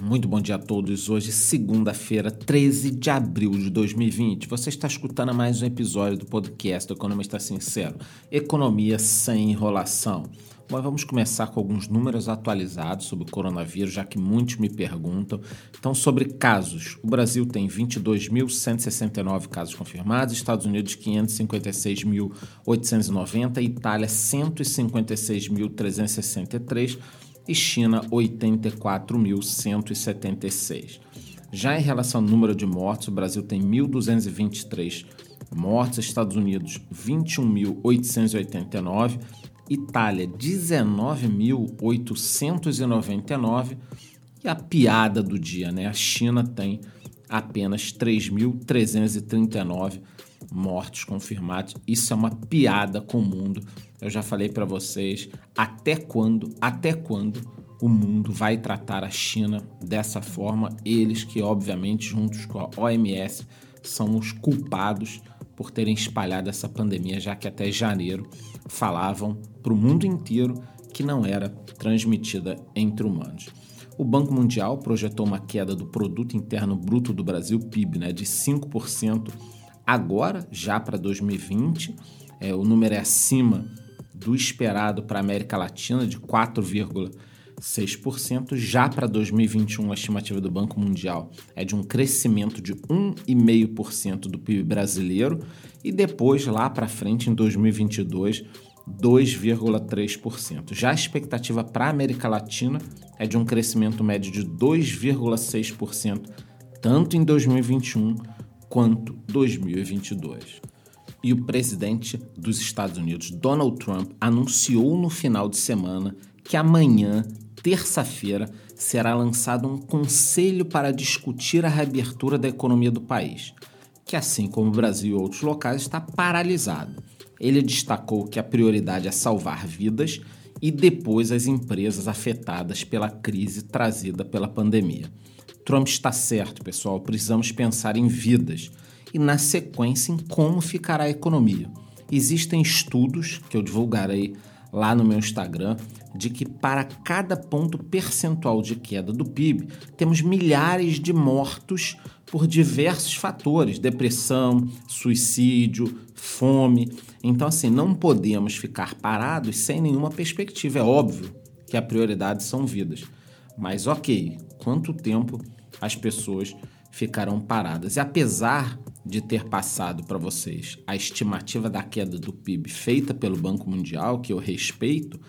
Muito bom dia a todos. Hoje, segunda-feira, 13 de abril de 2020. Você está escutando mais um episódio do podcast do Economista Sincero. Economia sem enrolação. Mas vamos começar com alguns números atualizados sobre o coronavírus, já que muitos me perguntam. Então, sobre casos, o Brasil tem 22.169 casos confirmados, Estados Unidos 556.890, Itália 156.363 e China 84.176. Já em relação ao número de mortos, o Brasil tem 1.223 mortos, Estados Unidos 21.889 Itália 19.899 e a piada do dia, né? A China tem apenas 3.339 mortos confirmados. Isso é uma piada com o mundo. Eu já falei para vocês até quando, até quando o mundo vai tratar a China dessa forma, eles que obviamente juntos com a OMS são os culpados por terem espalhado essa pandemia, já que até janeiro falavam para o mundo inteiro que não era transmitida entre humanos. O Banco Mundial projetou uma queda do produto interno bruto do Brasil, PIB, né, de 5% agora, já para 2020. É, o número é acima do esperado para a América Latina, de 4,5%. 6%. Já para 2021, a estimativa do Banco Mundial é de um crescimento de 1,5% do PIB brasileiro e depois, lá para frente, em 2022, 2,3%. Já a expectativa para a América Latina é de um crescimento médio de 2,6%, tanto em 2021 quanto 2022. E o presidente dos Estados Unidos, Donald Trump, anunciou no final de semana que amanhã terça-feira, será lançado um conselho para discutir a reabertura da economia do país, que, assim como o Brasil e outros locais, está paralisado. Ele destacou que a prioridade é salvar vidas e depois as empresas afetadas pela crise trazida pela pandemia. Trump está certo, pessoal, precisamos pensar em vidas e, na sequência, em como ficará a economia. Existem estudos que eu divulgarei lá no meu Instagram de que para cada ponto percentual de queda do PIB, temos milhares de mortos por diversos fatores, depressão, suicídio, fome. Então assim, não podemos ficar parados sem nenhuma perspectiva. É óbvio que a prioridade são vidas. Mas OK, quanto tempo as pessoas ficarão paradas? E apesar de ter passado para vocês a estimativa da queda do PIB feita pelo Banco Mundial, que eu respeito,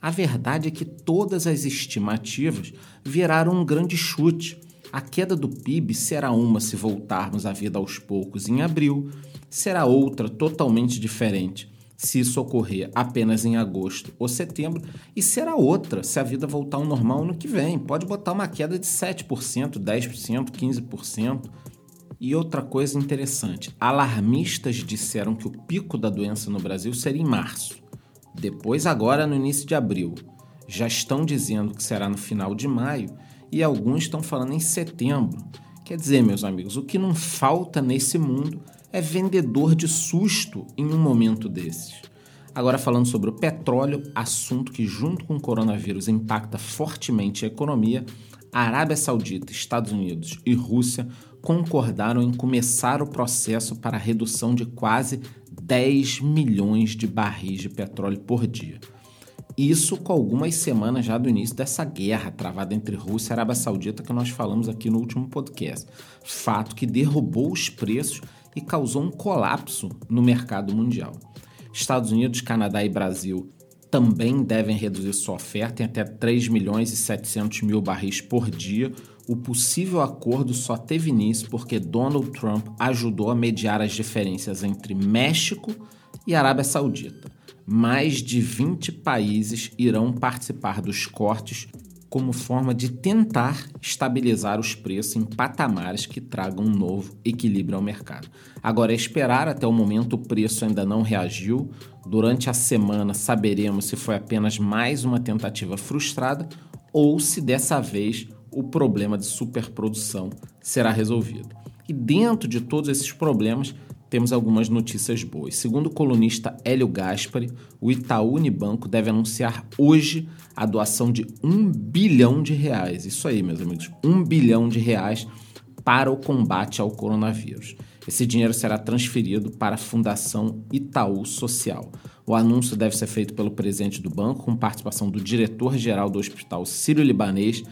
a verdade é que todas as estimativas viraram um grande chute. A queda do PIB será uma se voltarmos à vida aos poucos em abril, será outra totalmente diferente se isso ocorrer apenas em agosto ou setembro, e será outra se a vida voltar ao normal no que vem. Pode botar uma queda de 7%, 10%, 15%. E outra coisa interessante: alarmistas disseram que o pico da doença no Brasil seria em março. Depois, agora no início de abril. Já estão dizendo que será no final de maio e alguns estão falando em setembro. Quer dizer, meus amigos, o que não falta nesse mundo é vendedor de susto em um momento desses. Agora, falando sobre o petróleo, assunto que, junto com o coronavírus, impacta fortemente a economia, a Arábia Saudita, Estados Unidos e Rússia concordaram em começar o processo para a redução de quase 10 milhões de barris de petróleo por dia. Isso com algumas semanas já do início dessa guerra travada entre Rússia e Arábia Saudita que nós falamos aqui no último podcast. Fato que derrubou os preços e causou um colapso no mercado mundial. Estados Unidos, Canadá e Brasil também devem reduzir sua oferta em até 3 milhões e 700 mil barris por dia. O possível acordo só teve início porque Donald Trump ajudou a mediar as diferenças entre México e Arábia Saudita. Mais de 20 países irão participar dos cortes como forma de tentar estabilizar os preços em patamares que tragam um novo equilíbrio ao mercado. Agora, é esperar até o momento o preço ainda não reagiu. Durante a semana saberemos se foi apenas mais uma tentativa frustrada ou se dessa vez o problema de superprodução será resolvido. E dentro de todos esses problemas, temos algumas notícias boas. Segundo o colunista Hélio Gaspari, o Itaú Unibanco deve anunciar hoje a doação de um bilhão de reais. Isso aí, meus amigos, um bilhão de reais para o combate ao coronavírus. Esse dinheiro será transferido para a Fundação Itaú Social. O anúncio deve ser feito pelo presidente do banco, com participação do diretor-geral do Hospital Sírio-Libanês,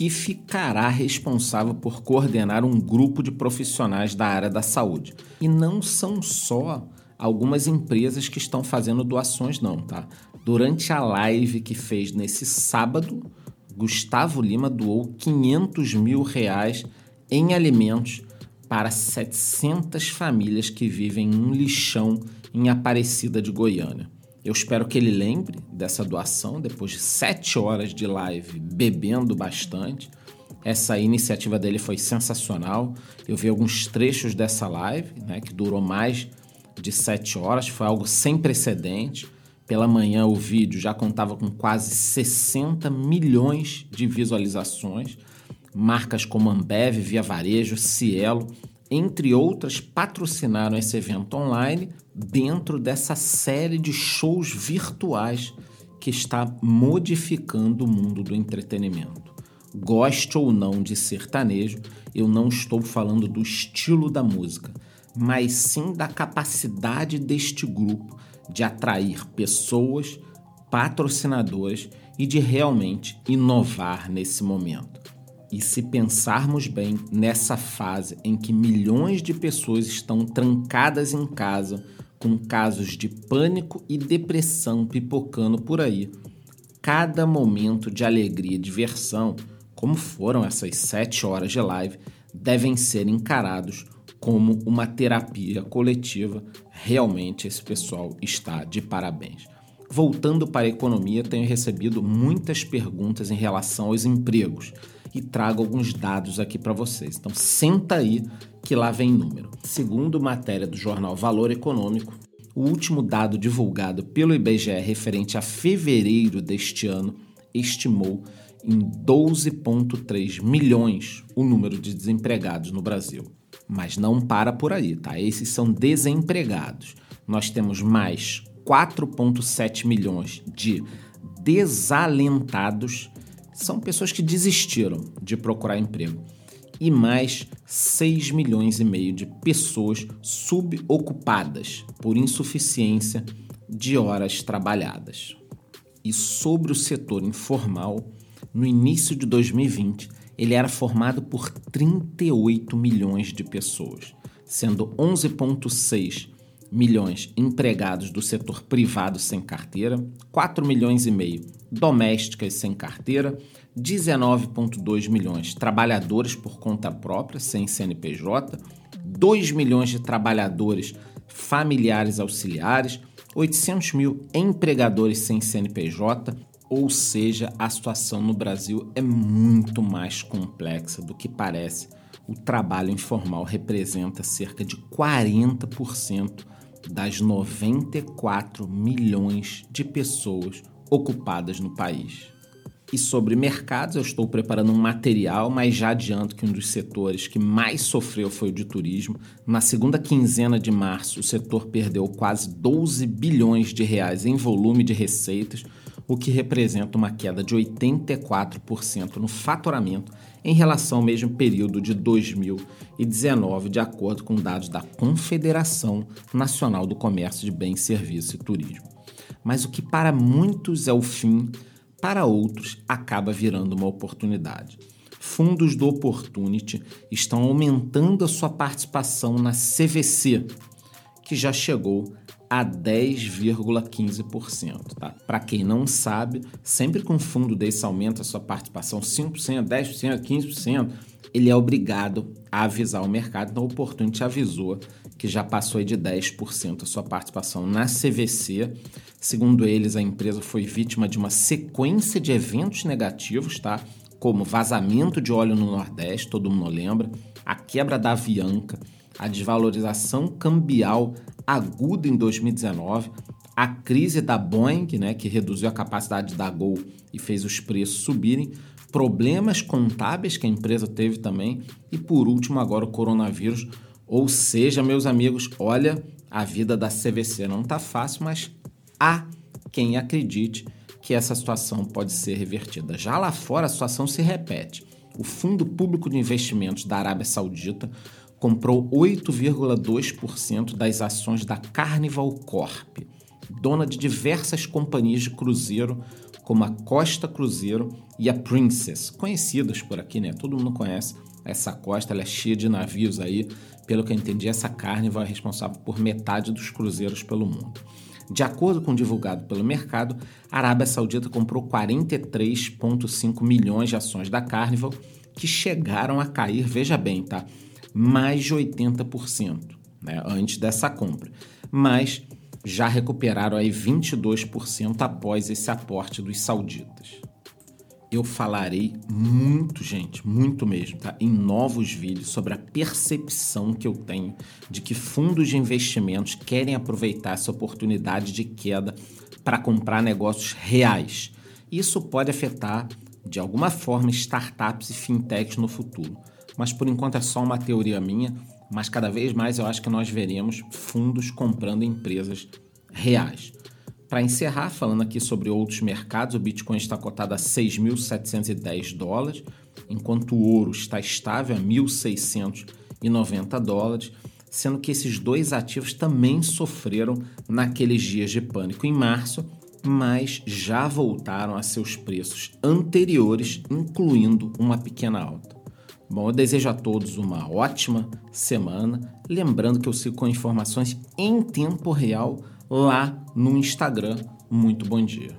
que ficará responsável por coordenar um grupo de profissionais da área da saúde. E não são só algumas empresas que estão fazendo doações, não, tá? Durante a live que fez nesse sábado, Gustavo Lima doou 500 mil reais em alimentos para 700 famílias que vivem em um lixão em Aparecida de Goiânia. Eu espero que ele lembre dessa doação depois de sete horas de live bebendo bastante. Essa iniciativa dele foi sensacional. Eu vi alguns trechos dessa live, né, que durou mais de sete horas, foi algo sem precedente. Pela manhã o vídeo já contava com quase 60 milhões de visualizações. Marcas como Ambev, Via Varejo, Cielo entre outras, patrocinaram esse evento online dentro dessa série de shows virtuais que está modificando o mundo do entretenimento. Goste ou não de sertanejo, eu não estou falando do estilo da música, mas sim da capacidade deste grupo de atrair pessoas, patrocinadores e de realmente inovar nesse momento. E se pensarmos bem nessa fase em que milhões de pessoas estão trancadas em casa, com casos de pânico e depressão pipocando por aí, cada momento de alegria e diversão, como foram essas sete horas de live, devem ser encarados como uma terapia coletiva. Realmente, esse pessoal está de parabéns. Voltando para a economia, tenho recebido muitas perguntas em relação aos empregos e trago alguns dados aqui para vocês. Então, senta aí que lá vem número. Segundo matéria do jornal Valor Econômico, o último dado divulgado pelo IBGE referente a fevereiro deste ano estimou em 12,3 milhões o número de desempregados no Brasil. Mas não para por aí, tá? Esses são desempregados. Nós temos mais 4,7 milhões de desalentados são pessoas que desistiram de procurar emprego. E mais 6 milhões e meio de pessoas subocupadas por insuficiência de horas trabalhadas. E sobre o setor informal, no início de 2020, ele era formado por 38 milhões de pessoas, sendo 11,6 milhões empregados do setor privado sem carteira, 4 milhões e meio domésticas sem carteira, 19,2 milhões trabalhadores por conta própria sem CNPJ, 2 milhões de trabalhadores familiares auxiliares, 800 mil empregadores sem CNPJ, ou seja, a situação no Brasil é muito mais complexa do que parece. O trabalho informal representa cerca de 40% das 94 milhões de pessoas ocupadas no país. E sobre mercados, eu estou preparando um material, mas já adianto que um dos setores que mais sofreu foi o de turismo. Na segunda quinzena de março, o setor perdeu quase 12 bilhões de reais em volume de receitas, o que representa uma queda de 84% no faturamento em relação ao mesmo período de 2019, de acordo com dados da Confederação Nacional do Comércio de Bens, Serviços e Turismo. Mas o que para muitos é o fim, para outros acaba virando uma oportunidade. Fundos do Opportunity estão aumentando a sua participação na CVC, que já chegou a 10,15%. Tá? Para quem não sabe, sempre que um fundo desse aumenta a sua participação 5%, 10%, 15%, ele é obrigado a avisar o mercado. Então, o Opportunity avisou que já passou de 10% a sua participação na CVC. Segundo eles, a empresa foi vítima de uma sequência de eventos negativos, tá? como vazamento de óleo no Nordeste, todo mundo lembra, a quebra da Avianca, a desvalorização cambial aguda em 2019, a crise da Boeing, né, que reduziu a capacidade da Gol e fez os preços subirem, problemas contábeis que a empresa teve também e por último agora o coronavírus, Ou seja, meus amigos, olha, a vida da CVC não está fácil, mas há quem acredite que essa situação pode ser revertida. Já lá fora, a situação se repete. O Fundo Público de Investimentos da Arábia Saudita comprou 8,2% das ações da Carnival Corp, dona de diversas companhias de cruzeiro, como a Costa Cruzeiro e a Princess, conhecidas por aqui, né? Todo mundo conhece essa costa, é cheia de navios aí. Pelo que eu entendi, essa Carnival é responsável por metade dos cruzeiros pelo mundo. De acordo com o divulgado pelo mercado, a Arábia Saudita comprou 43,5 milhões de ações da Carnival, que chegaram a cair, veja bem, tá? Mais de 80% né, antes dessa compra. Mas já recuperaram aí 22% após esse aporte dos sauditas eu falarei muito, gente, muito mesmo, tá? Em novos vídeos sobre a percepção que eu tenho de que fundos de investimentos querem aproveitar essa oportunidade de queda para comprar negócios reais. Isso pode afetar de alguma forma startups e fintechs no futuro. Mas por enquanto é só uma teoria minha, mas cada vez mais eu acho que nós veremos fundos comprando empresas reais. Para encerrar, falando aqui sobre outros mercados, o Bitcoin está cotado a 6.710 dólares, enquanto o ouro está estável a 1.690 dólares, sendo que esses dois ativos também sofreram naqueles dias de pânico em março, mas já voltaram a seus preços anteriores, incluindo uma pequena alta. Bom, eu desejo a todos uma ótima semana, lembrando que eu sigo com informações em tempo real lá no Instagram. Muito bom dia.